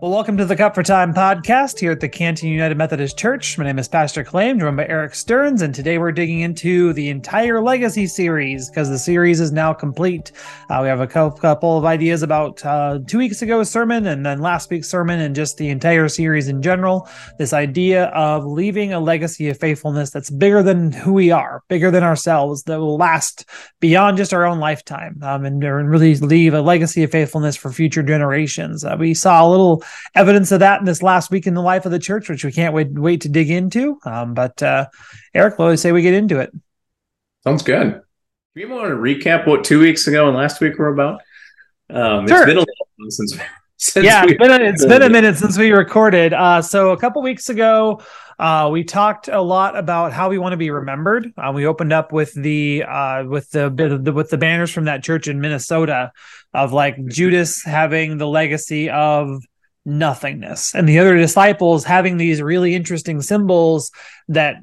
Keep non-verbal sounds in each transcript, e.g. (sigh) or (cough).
Well, welcome to the Cut for Time podcast here at the Canton United Methodist Church. My name is Pastor Clay, joined by Eric Stearns, and today we're digging into the entire Legacy series because the series is now complete. Uh, we have a couple of ideas about uh, two weeks ago's sermon and then last week's sermon and just the entire series in general. This idea of leaving a legacy of faithfulness that's bigger than who we are, bigger than ourselves, that will last beyond just our own lifetime um, and, and really leave a legacy of faithfulness for future generations. Uh, we saw a little evidence of that in this last week in the life of the church, which we can't wait, wait to dig into. Um, but uh, Eric, do you say we get into it? Sounds good. Do you want to recap what two weeks ago and last week were about? Um, sure. It's been a since. (laughs) since yeah, it's been, a, it's been a minute since we recorded. Uh, so a couple weeks ago, uh, we talked a lot about how we want to be remembered. Uh, we opened up with the uh, with the, the with the banners from that church in Minnesota of like Judas having the legacy of nothingness. And the other disciples having these really interesting symbols that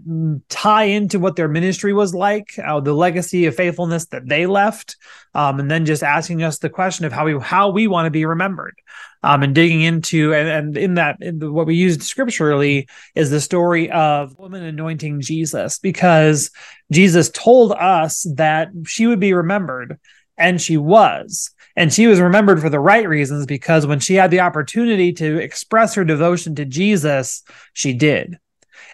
tie into what their ministry was like uh, the legacy of faithfulness that they left um, and then just asking us the question of how we how we want to be remembered. Um, and digging into and, and in that in what we used scripturally is the story of woman anointing jesus because jesus told us that she would be remembered and she was and she was remembered for the right reasons because when she had the opportunity to express her devotion to Jesus, she did.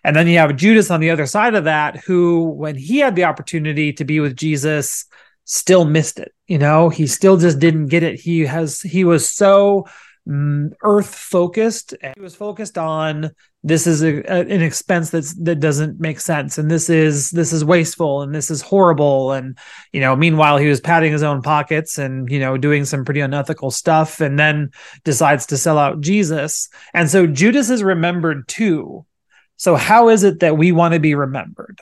And then you have Judas on the other side of that, who, when he had the opportunity to be with Jesus, still missed it. You know, he still just didn't get it. He has, he was so Mm, earth focused. He was focused on this is a, a, an expense that's that doesn't make sense and this is this is wasteful and this is horrible and you know meanwhile he was patting his own pockets and you know doing some pretty unethical stuff and then decides to sell out Jesus. And so Judas is remembered too. So how is it that we want to be remembered?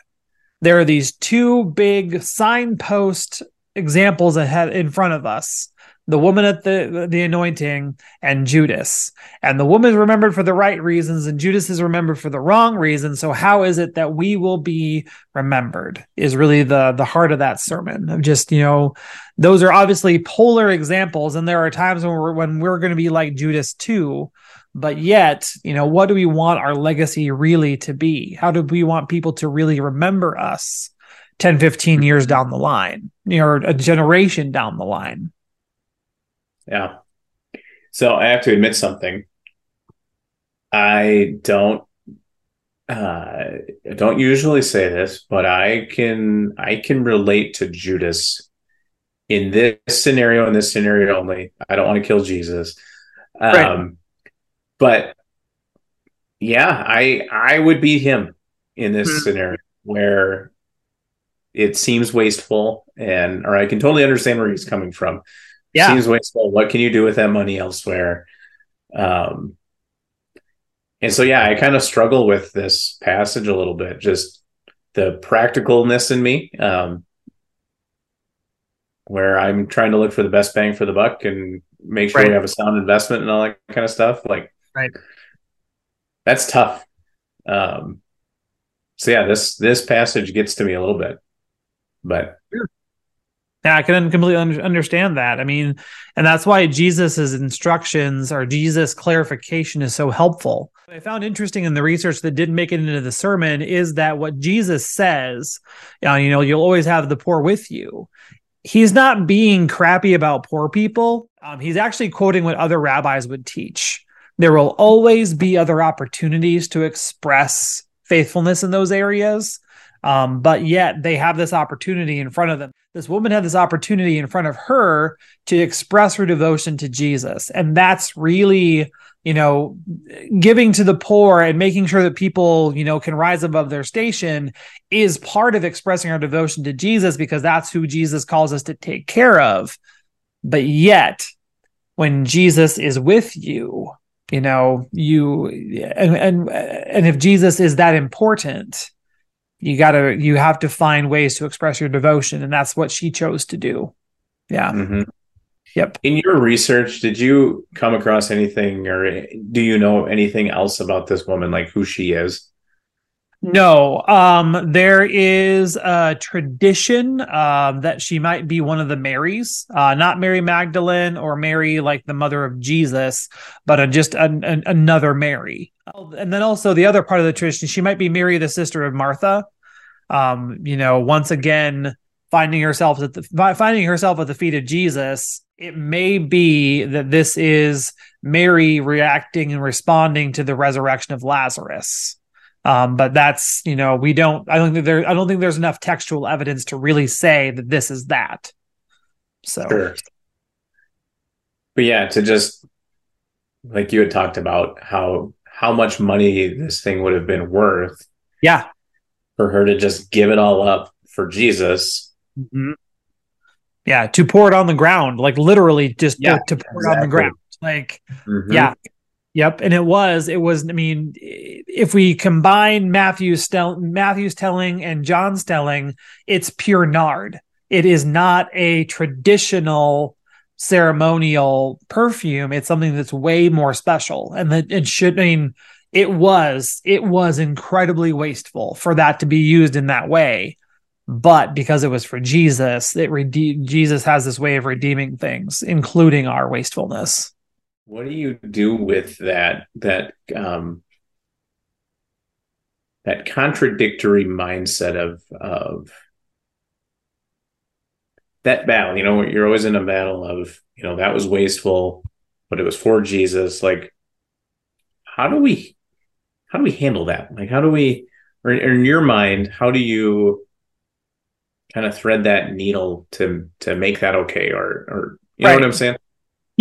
There are these two big signpost examples ahead in front of us the woman at the the anointing and Judas. And the woman is remembered for the right reasons and Judas is remembered for the wrong reasons. So how is it that we will be remembered is really the the heart of that sermon. Of just, you know, those are obviously polar examples and there are times when we're when we're going to be like Judas too. But yet, you know, what do we want our legacy really to be? How do we want people to really remember us 10, 15 years down the line, you know, or a generation down the line? Yeah. So I have to admit something. I don't uh I don't usually say this, but I can I can relate to Judas in this scenario in this scenario only. I don't want to kill Jesus. Um right. but yeah, I I would be him in this mm-hmm. scenario where it seems wasteful and or I can totally understand where he's coming from yeah. seems wasteful. What can you do with that money elsewhere? Um, and so, yeah, I kind of struggle with this passage a little bit, just the practicalness in me, um, where I'm trying to look for the best bang for the buck and make sure right. we have a sound investment and all that kind of stuff. Like, right, that's tough. Um, so yeah, this this passage gets to me a little bit, but yeah, I can completely understand that. I mean, and that's why Jesus's instructions or Jesus' clarification is so helpful. What I found interesting in the research that didn't make it into the sermon is that what Jesus says, you know, you'll always have the poor with you. He's not being crappy about poor people. Um, he's actually quoting what other rabbis would teach. There will always be other opportunities to express faithfulness in those areas. Um, but yet they have this opportunity in front of them. This woman had this opportunity in front of her to express her devotion to Jesus. And that's really, you know, giving to the poor and making sure that people, you know, can rise above their station is part of expressing our devotion to Jesus because that's who Jesus calls us to take care of. But yet, when Jesus is with you, you know, you and and and if Jesus is that important, you gotta you have to find ways to express your devotion and that's what she chose to do. Yeah. Mm-hmm. yep. In your research did you come across anything or do you know anything else about this woman like who she is No, um, there is a tradition uh, that she might be one of the Marys, uh, not Mary Magdalene or Mary like the mother of Jesus, but a, just an, an, another Mary. And then also the other part of the tradition, she might be Mary, the sister of Martha. Um, you know, once again, finding herself at the finding herself at the feet of Jesus. It may be that this is Mary reacting and responding to the resurrection of Lazarus. Um, but that's you know we don't I don't think there I don't think there's enough textual evidence to really say that this is that. So, sure. but yeah, to just like you had talked about how how much money this thing would have been worth. Yeah, for her to just give it all up for Jesus. Mm-hmm. Yeah, to pour it on the ground, like literally just yeah, to, to pour exactly. it on the ground. Like, mm-hmm. yeah, Yep, and it was it was. I mean, if we combine Matthew's tell, Matthew's telling and John's telling, it's pure nard. It is not a traditional ceremonial perfume. It's something that's way more special, and that it should. I mean, it was it was incredibly wasteful for that to be used in that way. But because it was for Jesus, it rede- Jesus has this way of redeeming things, including our wastefulness. What do you do with that that um, that contradictory mindset of of that battle? You know, you're always in a battle of you know that was wasteful, but it was for Jesus. Like, how do we how do we handle that? Like, how do we, or, in your mind, how do you kind of thread that needle to to make that okay, or or you right. know what I'm saying?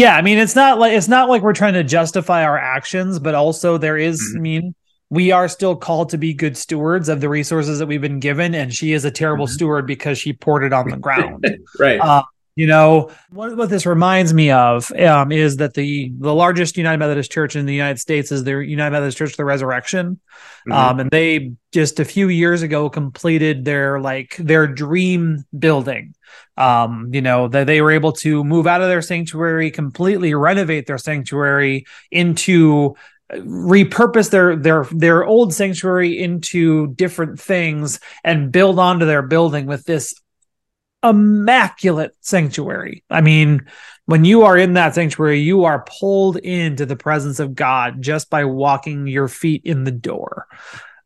Yeah, I mean it's not like it's not like we're trying to justify our actions, but also there is, mm-hmm. I mean, we are still called to be good stewards of the resources that we've been given, and she is a terrible mm-hmm. steward because she poured it on the ground. (laughs) right. Uh, you know what, what this reminds me of um, is that the the largest United Methodist Church in the United States is the United Methodist Church of the Resurrection, mm-hmm. um, and they just a few years ago completed their like their dream building um, you know that they were able to move out of their sanctuary completely renovate their sanctuary into uh, repurpose their their their old sanctuary into different things and build onto their building with this immaculate sanctuary. I mean when you are in that sanctuary you are pulled into the presence of god just by walking your feet in the door.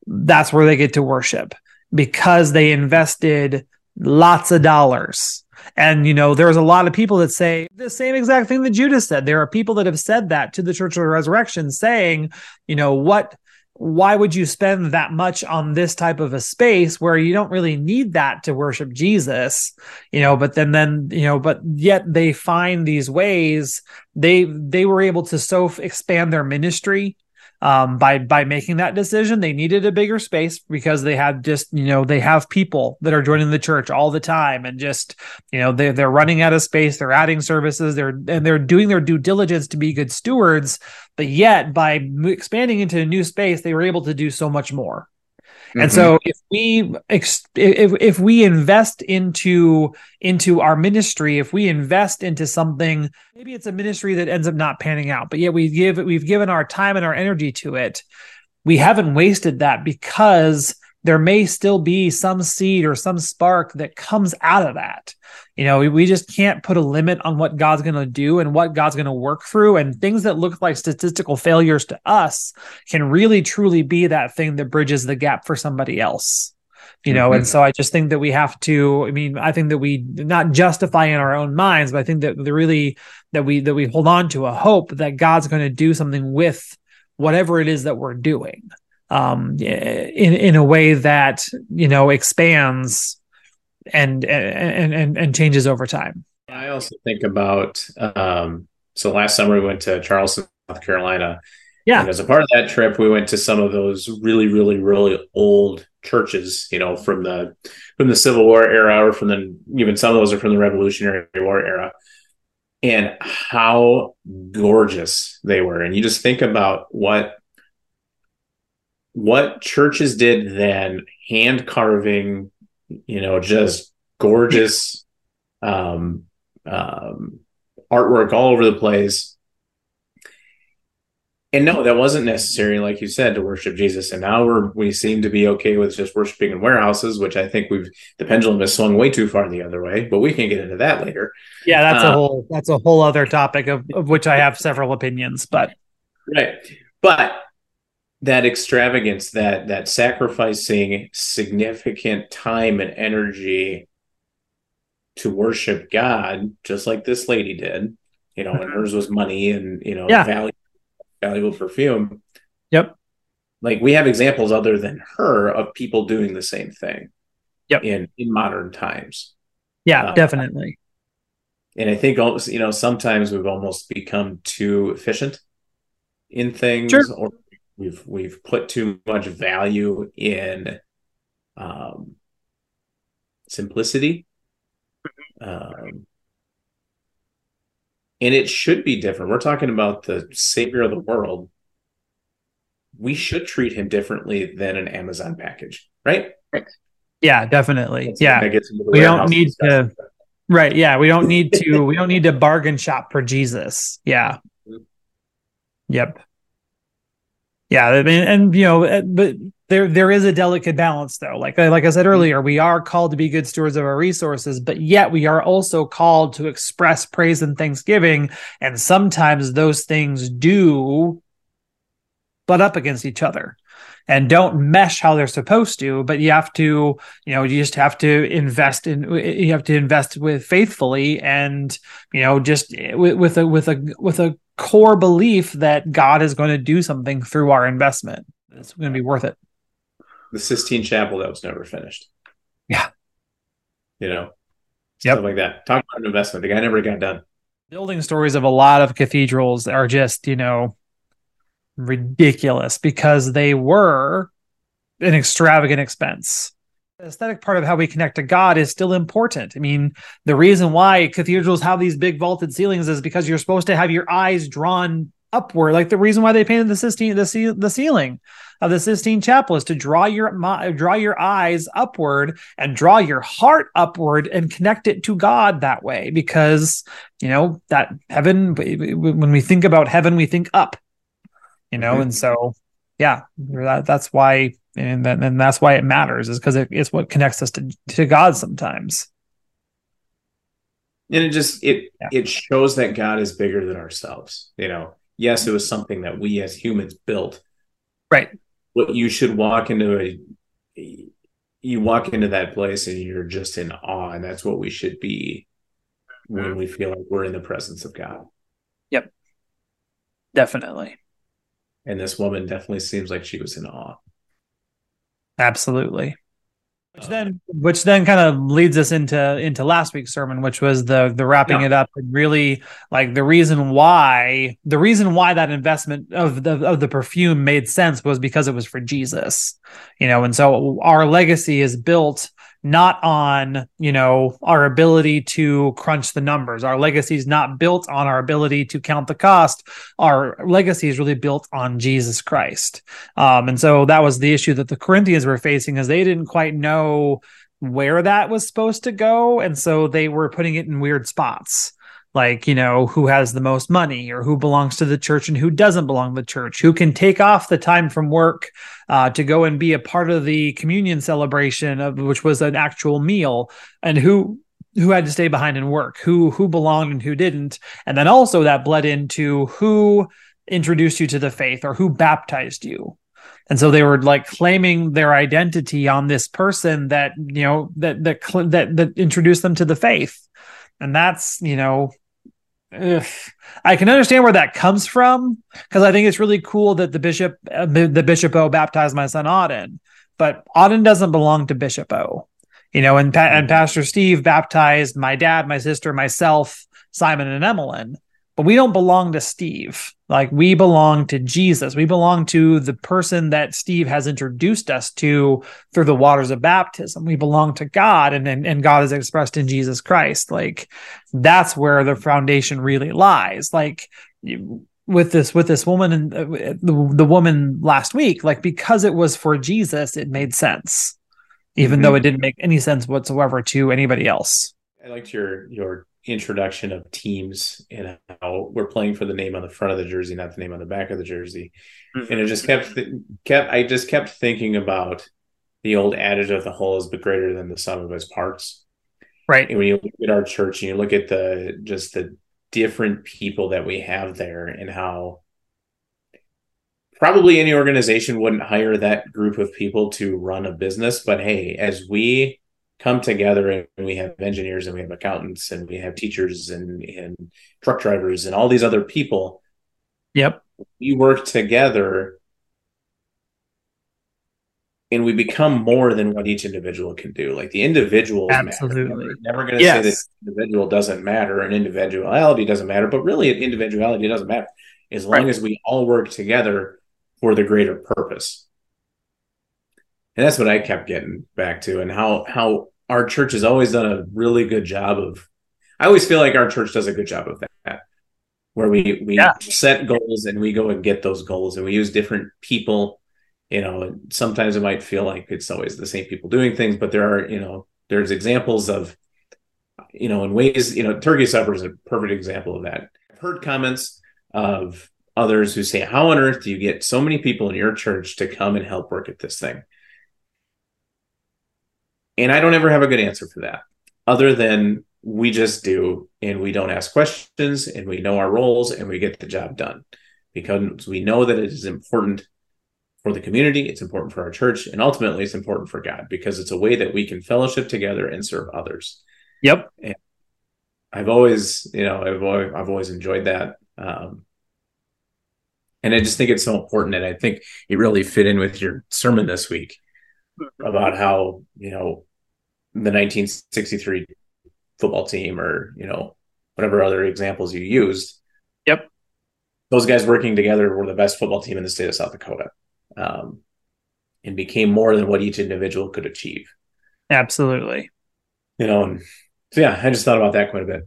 That's where they get to worship because they invested lots of dollars. And, you know, there's a lot of people that say the same exact thing that Judas said. There are people that have said that to the Church of the Resurrection, saying, you know, what why would you spend that much on this type of a space where you don't really need that to worship Jesus? You know but then then you know but yet they find these ways. They they were able to so expand their ministry um, by by making that decision. They needed a bigger space because they had just you know they have people that are joining the church all the time, and just you know they they're running out of space. They're adding services. They're and they're doing their due diligence to be good stewards. But yet by expanding into a new space, they were able to do so much more. And mm-hmm. so if we if if we invest into into our ministry, if we invest into something, maybe it's a ministry that ends up not panning out, but yet we give we've given our time and our energy to it. We haven't wasted that because there may still be some seed or some spark that comes out of that. You know, we, we just can't put a limit on what God's going to do and what God's going to work through. And things that look like statistical failures to us can really truly be that thing that bridges the gap for somebody else. You know, mm-hmm. and so I just think that we have to, I mean, I think that we not justify in our own minds, but I think that the really that we that we hold on to a hope that God's going to do something with whatever it is that we're doing um, in in a way that you know expands and and and and changes over time. I also think about um, so last summer we went to Charleston, South Carolina. Yeah. And as a part of that trip, we went to some of those really, really, really old churches, you know, from the from the Civil War era, or from the even some of those are from the Revolutionary War era, and how gorgeous they were. And you just think about what what churches did then, hand carving, you know, just gorgeous um, um, artwork all over the place. and no, that wasn't necessary, like you said, to worship Jesus. And now we're we seem to be okay with just worshiping in warehouses, which I think we've the pendulum has swung way too far the other way. But we can get into that later. Yeah, that's uh, a whole that's a whole other topic of, of which I have several opinions. But right, but that extravagance, that that sacrificing significant time and energy to worship God, just like this lady did, you know, and hers was money and you know yeah. value valuable perfume. Yep. Like we have examples other than her of people doing the same thing. Yep. In in modern times. Yeah, um, definitely. And I think you know sometimes we've almost become too efficient in things, sure. or we've we've put too much value in um, simplicity. Mm-hmm. Um, and it should be different. We're talking about the savior of the world. We should treat him differently than an Amazon package, right? Yeah, definitely. yeah, we don't need to. Right. Yeah, we don't need to. we don't need to bargain shop for Jesus. Yeah. Mm-hmm. Yep. Yeah, I mean, and you know, uh, but there there is a delicate balance though. Like eh, like i said mm-hmm. earlier we are called to be good stewards of our resources but yet we are also called to express praise and thanksgiving and sometimes those things do butt up against each other and don't mesh how they're supposed to but you have to you know you just have to invest in eh, you have to invest with faithfully and you know just with, with a with a with a core belief that god is going to do something through our investment it's going to be worth it the Sistine Chapel that was never finished. Yeah. You know, yep. stuff like that. Talk about an investment. The guy never got done. Building stories of a lot of cathedrals are just, you know, ridiculous because they were an extravagant expense. The aesthetic part of how we connect to God is still important. I mean, the reason why cathedrals have these big vaulted ceilings is because you're supposed to have your eyes drawn upward. Like the reason why they painted the Sistine the, the ceiling of the Sistine Chapel is to draw your draw your eyes upward and draw your heart upward and connect it to God that way. Because you know that heaven. When we think about heaven, we think up. You know, mm-hmm. and so yeah, that, that's why, and, that, and that's why it matters is because it, it's what connects us to to God sometimes and it just it yeah. it shows that god is bigger than ourselves you know yes, it was something that we as humans built. Right. But you should walk into a you walk into that place and you're just in awe, and that's what we should be when we feel like we're in the presence of God. Yep. Definitely. And this woman definitely seems like she was in awe. Absolutely. Which then, which then kind of leads us into into last week's sermon, which was the the wrapping yeah. it up and really like the reason why the reason why that investment of the of the perfume made sense was because it was for Jesus, you know, and so our legacy is built not on you know our ability to crunch the numbers. Our legacy is not built on our ability to count the cost. Our legacy is really built on jesus christ. Um, and so that was the issue that the corinthians were facing is they didn't quite know where that was supposed to go. And so they were putting it in weird spots like you know who has the most money or who belongs to the church and who doesn't belong to the church who can take off the time from work uh, to go and be a part of the communion celebration of which was an actual meal and who who had to stay behind and work who who belonged and who didn't and then also that bled into who introduced you to the faith or who baptized you. And so they were like claiming their identity on this person that you know that that that that introduced them to the faith. And that's you know ugh. I can understand where that comes from because I think it's really cool that the bishop, uh, the Bishop Ough, baptized my son Auden, but Auden doesn't belong to Bishop Ough, you know. And pa- and mm-hmm. Pastor Steve baptized my dad, my sister, myself, Simon, and Emmeline, but we don't belong to Steve. Like we belong to Jesus. We belong to the person that Steve has introduced us to through the waters of baptism. We belong to God and, and, and God is expressed in Jesus Christ. Like that's where the foundation really lies. Like with this with this woman and uh, the, the woman last week, like because it was for Jesus, it made sense, even mm-hmm. though it didn't make any sense whatsoever to anybody else. I liked your your introduction of teams and how we're playing for the name on the front of the jersey, not the name on the back of the jersey. Mm-hmm. And it just kept kept I just kept thinking about the old adage of the whole is but greater than the sum of its parts. Right. And when you look at our church and you look at the just the different people that we have there and how probably any organization wouldn't hire that group of people to run a business. But hey, as we come together and we have engineers and we have accountants and we have teachers and, and truck drivers and all these other people. Yep. We work together and we become more than what each individual can do. Like the individual, absolutely matter. never going to yes. say that individual doesn't matter and individuality doesn't matter, but really individuality doesn't matter as long right. as we all work together for the greater purpose. And that's what I kept getting back to, and how how our church has always done a really good job of. I always feel like our church does a good job of that, where we we yeah. set goals and we go and get those goals, and we use different people. You know, sometimes it might feel like it's always the same people doing things, but there are you know there's examples of you know in ways you know turkey supper is a perfect example of that. I've heard comments of others who say, How on earth do you get so many people in your church to come and help work at this thing? And I don't ever have a good answer for that, other than we just do and we don't ask questions and we know our roles and we get the job done because we know that it is important for the community, it's important for our church, and ultimately it's important for God because it's a way that we can fellowship together and serve others. Yep. And I've always, you know, I've always, I've always enjoyed that. Um, and I just think it's so important. And I think it really fit in with your sermon this week about how you know the 1963 football team or you know whatever other examples you used. Yep. Those guys working together were the best football team in the state of south dakota um, and became more than what each individual could achieve. Absolutely. You know and so yeah i just thought about that quite a bit.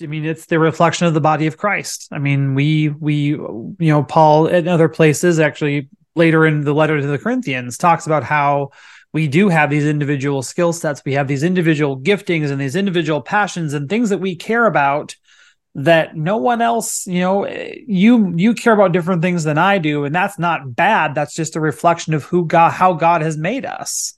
I mean, it's the reflection of the body of Christ. I mean, we we you know Paul in other places actually later in the letter to the Corinthians talks about how we do have these individual skill sets, we have these individual giftings and these individual passions and things that we care about that no one else you know you you care about different things than i do. And that's not bad. That's just a reflection of who god how god has made us.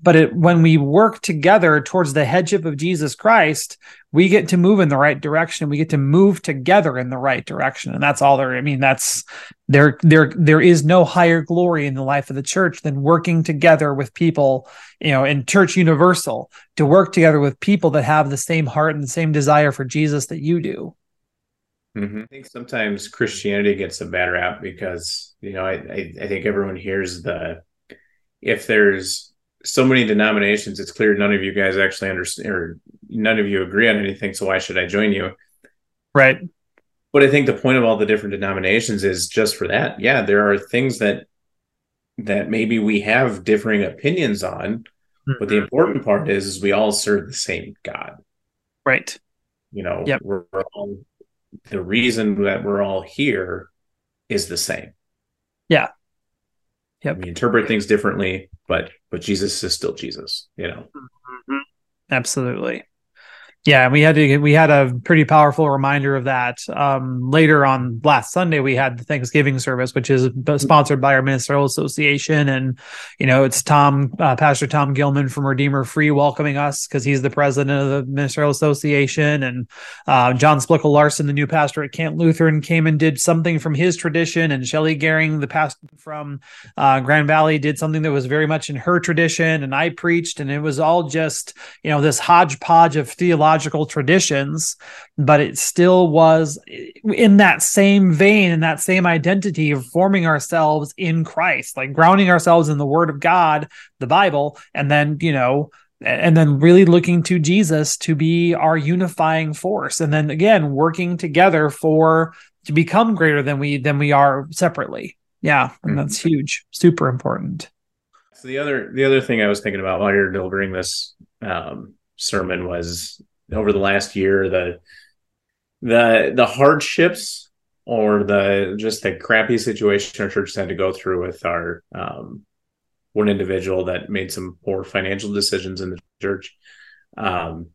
But it, when we work together towards the headship of jesus christ we get to move in the right direction. We get to move together in the right direction. And that's all there i mean that's there there there is no higher glory in the life of the church than working together with people you know in church universal to work together with people that have the same heart and the same desire for jesus that you do. Mm-hmm. I think sometimes Christianity gets a bad rap because you know I, I, I think everyone hears the if there's so many denominations, it's clear none of you guys actually understand or none of you agree on anything. So why should I join you? Right. But I think the point of all the different denominations is just for that. Yeah, there are things that that maybe we have differing opinions on, mm-hmm. but the mm-hmm. important part is, is we all serve the same God. Right. You know, yep. we're, we're all the reason that we're all here is the same. Yeah. Yep. We interpret things differently, but but Jesus is still Jesus, you know. Mm-hmm. Absolutely yeah we had to we had a pretty powerful reminder of that um, later on last sunday we had the thanksgiving service which is sponsored by our ministerial association and you know it's tom uh, pastor tom gilman from redeemer free welcoming us because he's the president of the ministerial association and uh, john splickle larson the new pastor at Kent lutheran came and did something from his tradition and shelly gehring the pastor from uh, grand valley did something that was very much in her tradition and i preached and it was all just you know this hodgepodge of theology theological traditions, but it still was in that same vein, in that same identity of forming ourselves in Christ, like grounding ourselves in the Word of God, the Bible, and then, you know, and then really looking to Jesus to be our unifying force. And then again, working together for to become greater than we than we are separately. Yeah. And mm-hmm. that's huge, super important. So the other the other thing I was thinking about while you're delivering this um, sermon was over the last year the the the hardships or the just the crappy situation our church had to go through with our um, one individual that made some poor financial decisions in the church. Um,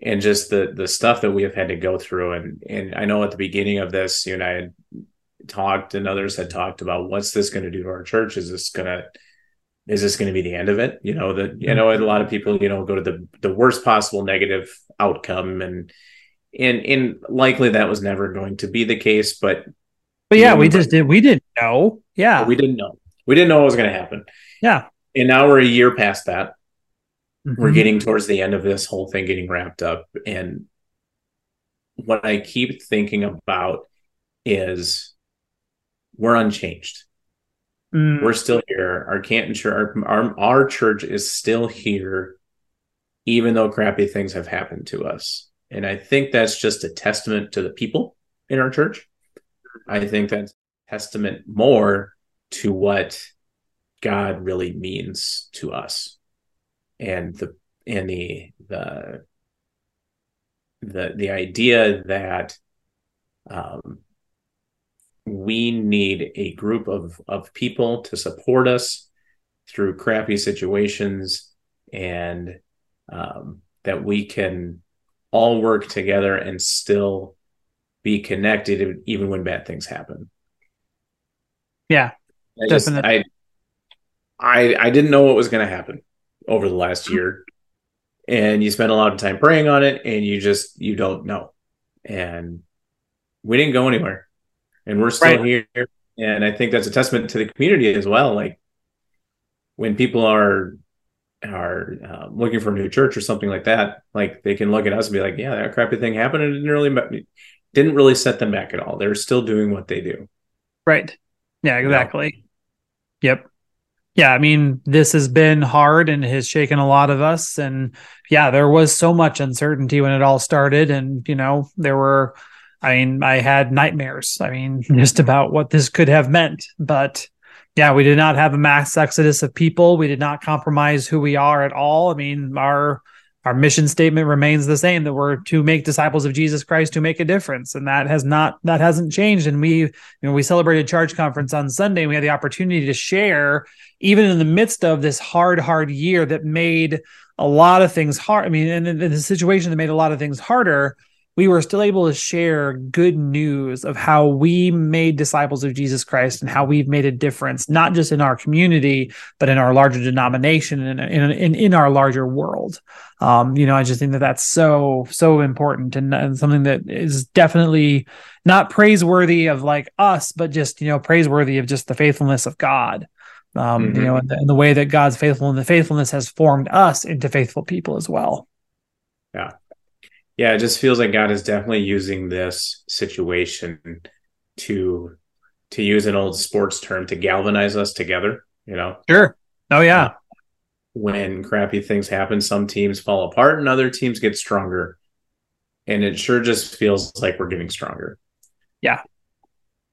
and just the the stuff that we have had to go through. And and I know at the beginning of this you and I had talked and others had talked about what's this going to do to our church? Is this going to is this going to be the end of it? You know that you know a lot of people you know go to the the worst possible negative outcome and and and likely that was never going to be the case but but yeah we just did we didn't know. Yeah. We didn't know. We didn't know what was going to happen. Yeah. And now we're a year past that. Mm-hmm. we're getting towards the end of this whole thing getting wrapped up. And what i keep thinking about is we're unchanged mm. we're still here. Our canton church our, our, our church is still here even though crappy things have happened to us. And i think that's just a testament to the people in our church. I think that's testament more to what God really means to us and the and the the the the idea that um, we need a group of of people to support us through crappy situations and um, that we can all work together and still be connected even when bad things happen. Yeah I just, I I I didn't know what was going to happen over the last year, and you spend a lot of time praying on it, and you just you don't know, and we didn't go anywhere, and we're still right. here, and I think that's a testament to the community as well. Like when people are are uh, looking for a new church or something like that, like they can look at us and be like, "Yeah, that crappy thing happened, and it didn't really didn't really set them back at all. They're still doing what they do." Right. Yeah. Exactly. Know? Yep yeah, I mean, this has been hard and has shaken a lot of us. And yeah, there was so much uncertainty when it all started. And, you know, there were, I mean, I had nightmares. I mean, (laughs) just about what this could have meant. But yeah, we did not have a mass exodus of people. We did not compromise who we are at all. I mean, our, our mission statement remains the same that we're to make disciples of Jesus Christ to make a difference and that has not that hasn't changed and we you know we celebrated charge conference on Sunday and we had the opportunity to share even in the midst of this hard hard year that made a lot of things hard I mean and in the situation that made a lot of things harder we were still able to share good news of how we made disciples of Jesus Christ and how we've made a difference, not just in our community, but in our larger denomination and in, in, in our larger world. Um, you know, I just think that that's so, so important and, and something that is definitely not praiseworthy of like us, but just, you know, praiseworthy of just the faithfulness of God. Um, mm-hmm. you know, and the, and the way that God's faithful and the faithfulness has formed us into faithful people as well. Yeah yeah, it just feels like God is definitely using this situation to to use an old sports term to galvanize us together, you know. Sure. Oh yeah. When crappy things happen, some teams fall apart and other teams get stronger. And it sure just feels like we're getting stronger. Yeah.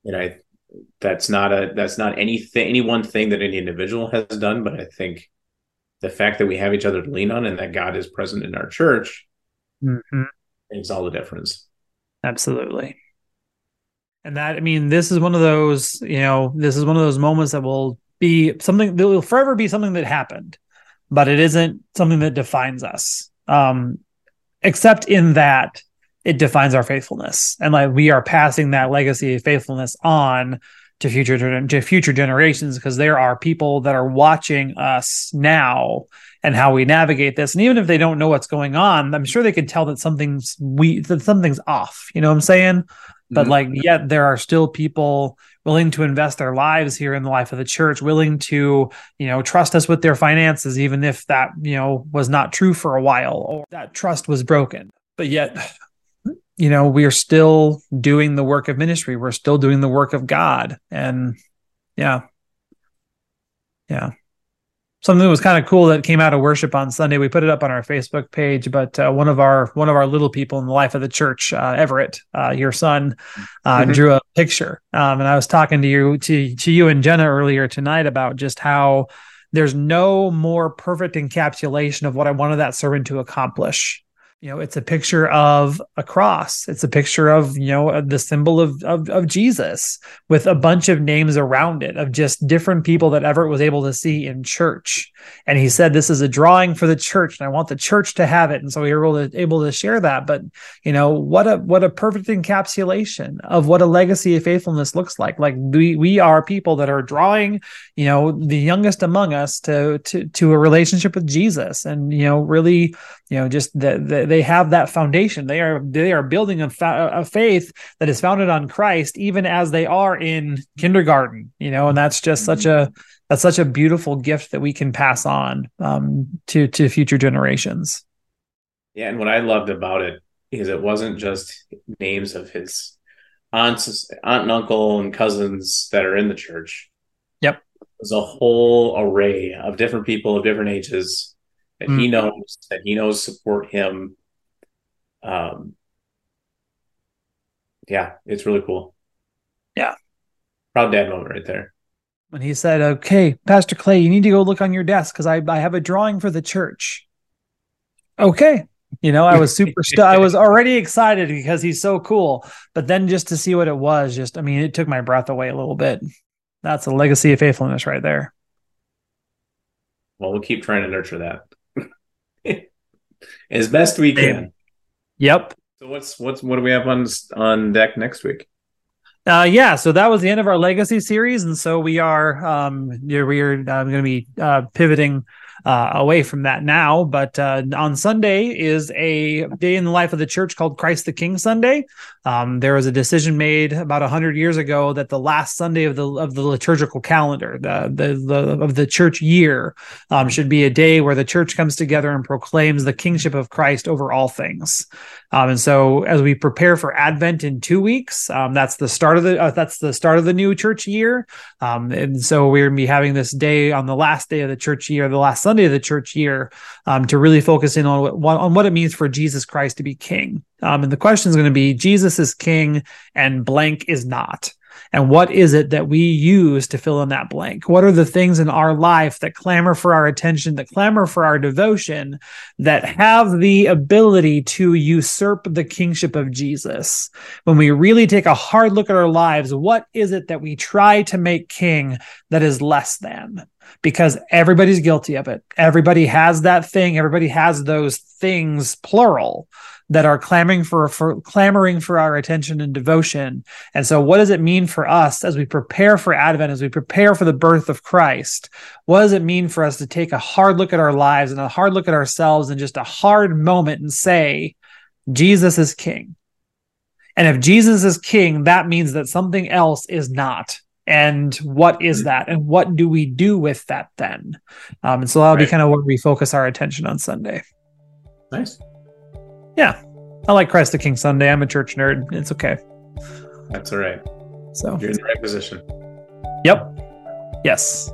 And I that's not a that's not anything any one thing that any individual has done, but I think the fact that we have each other to lean on and that God is present in our church mm-hmm. Makes all the difference. Absolutely. And that, I mean, this is one of those, you know, this is one of those moments that will be something that will forever be something that happened, but it isn't something that defines us. Um, except in that it defines our faithfulness. And like we are passing that legacy of faithfulness on to future to future generations because there are people that are watching us now and how we navigate this and even if they don't know what's going on i'm sure they can tell that something's we that something's off you know what i'm saying but mm-hmm. like yet there are still people willing to invest their lives here in the life of the church willing to you know trust us with their finances even if that you know was not true for a while or that trust was broken but yet you know, we are still doing the work of ministry. We're still doing the work of God. And yeah. Yeah. Something that was kind of cool that came out of worship on Sunday. We put it up on our Facebook page, but uh, one of our one of our little people in the life of the church, uh, Everett, uh, your son, uh, mm-hmm. drew a picture. Um, and I was talking to you to to you and Jenna earlier tonight about just how there's no more perfect encapsulation of what I wanted that servant to accomplish you know it's a picture of a cross. It's a picture of you know uh, the symbol of, of of jesus with a bunch of names around it of just different people that everett was able to see in church. And he said this is a drawing for the church and i want the church to have it. And so we were able to able to share that. But you know what a what a perfect encapsulation of what a legacy of faithfulness looks like. Like we we are people that are drawing you know the youngest among us to to to a relationship with jesus. And you know really you know just that the, they have that foundation. They are they are building a, fa- a faith that is founded on christ even as they are in kindergarten you know and that's just such a that's such a beautiful gift that we can pass on um, to to future generations. Yeah and what i loved about it is it wasn't just names of his aunts aunt and uncle and cousins that are in the church. Yep. It was a whole array of different people of different ages that mm. he knows that he knows support him. Um, yeah, it's really cool. Yeah, proud dad moment right there. When he said, "Okay, Pastor Clay, you need to go look on your desk because I I have a drawing for the church." Okay, you know, I was super st- I was already excited because he's so cool. But then just to see what it was, just I mean, it took my breath away a little bit. That's a legacy of faithfulness right there. Well, we'll keep trying to nurture that. (laughs) as best we can. Yep. So what's what's what do we have on on deck next week? Uh, yeah, so that was the end of our legacy series, and so we are um we are uh, going to be uh, pivoting uh, away from that now. But uh, on Sunday is a day in the life of the church called Christ the King Sunday. Um, there was a decision made about hundred years ago that the last Sunday of the of the liturgical calendar, the the, the of the church year, um, should be a day where the church comes together and proclaims the kingship of Christ over all things. Um, and so, as we prepare for Advent in two weeks, um, that's the start of the uh, that's the start of the new church year. Um, and so, we're going to be having this day on the last day of the church year, the last Sunday of the church year, um, to really focus in on what on what it means for Jesus Christ to be King. Um, and the question is going to be: Jesus is King, and blank is not. And what is it that we use to fill in that blank? What are the things in our life that clamor for our attention, that clamor for our devotion, that have the ability to usurp the kingship of Jesus? When we really take a hard look at our lives, what is it that we try to make king that is less than? Because everybody's guilty of it. Everybody has that thing. Everybody has those things, plural that are clamoring for, for clamoring for our attention and devotion. And so what does it mean for us as we prepare for Advent, as we prepare for the birth of Christ? What does it mean for us to take a hard look at our lives and a hard look at ourselves and just a hard moment and say, Jesus is king. And if Jesus is king, that means that something else is not. And what is that? And what do we do with that then? Um, and so that'll right. be kind of where we focus our attention on Sunday. Nice. Yeah. I like Christ the King Sunday. I'm a church nerd. It's okay. That's all right. So you're in the right position. Yep. Yes.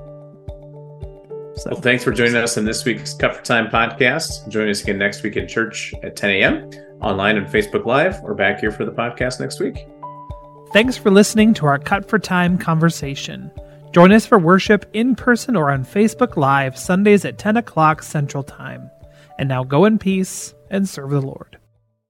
So well, thanks for joining us in this week's Cut for Time podcast. Join us again next week in church at 10 a.m. online and Facebook Live or back here for the podcast next week. Thanks for listening to our Cut for Time conversation. Join us for worship in person or on Facebook Live Sundays at 10 o'clock Central Time. And now go in peace and serve the Lord.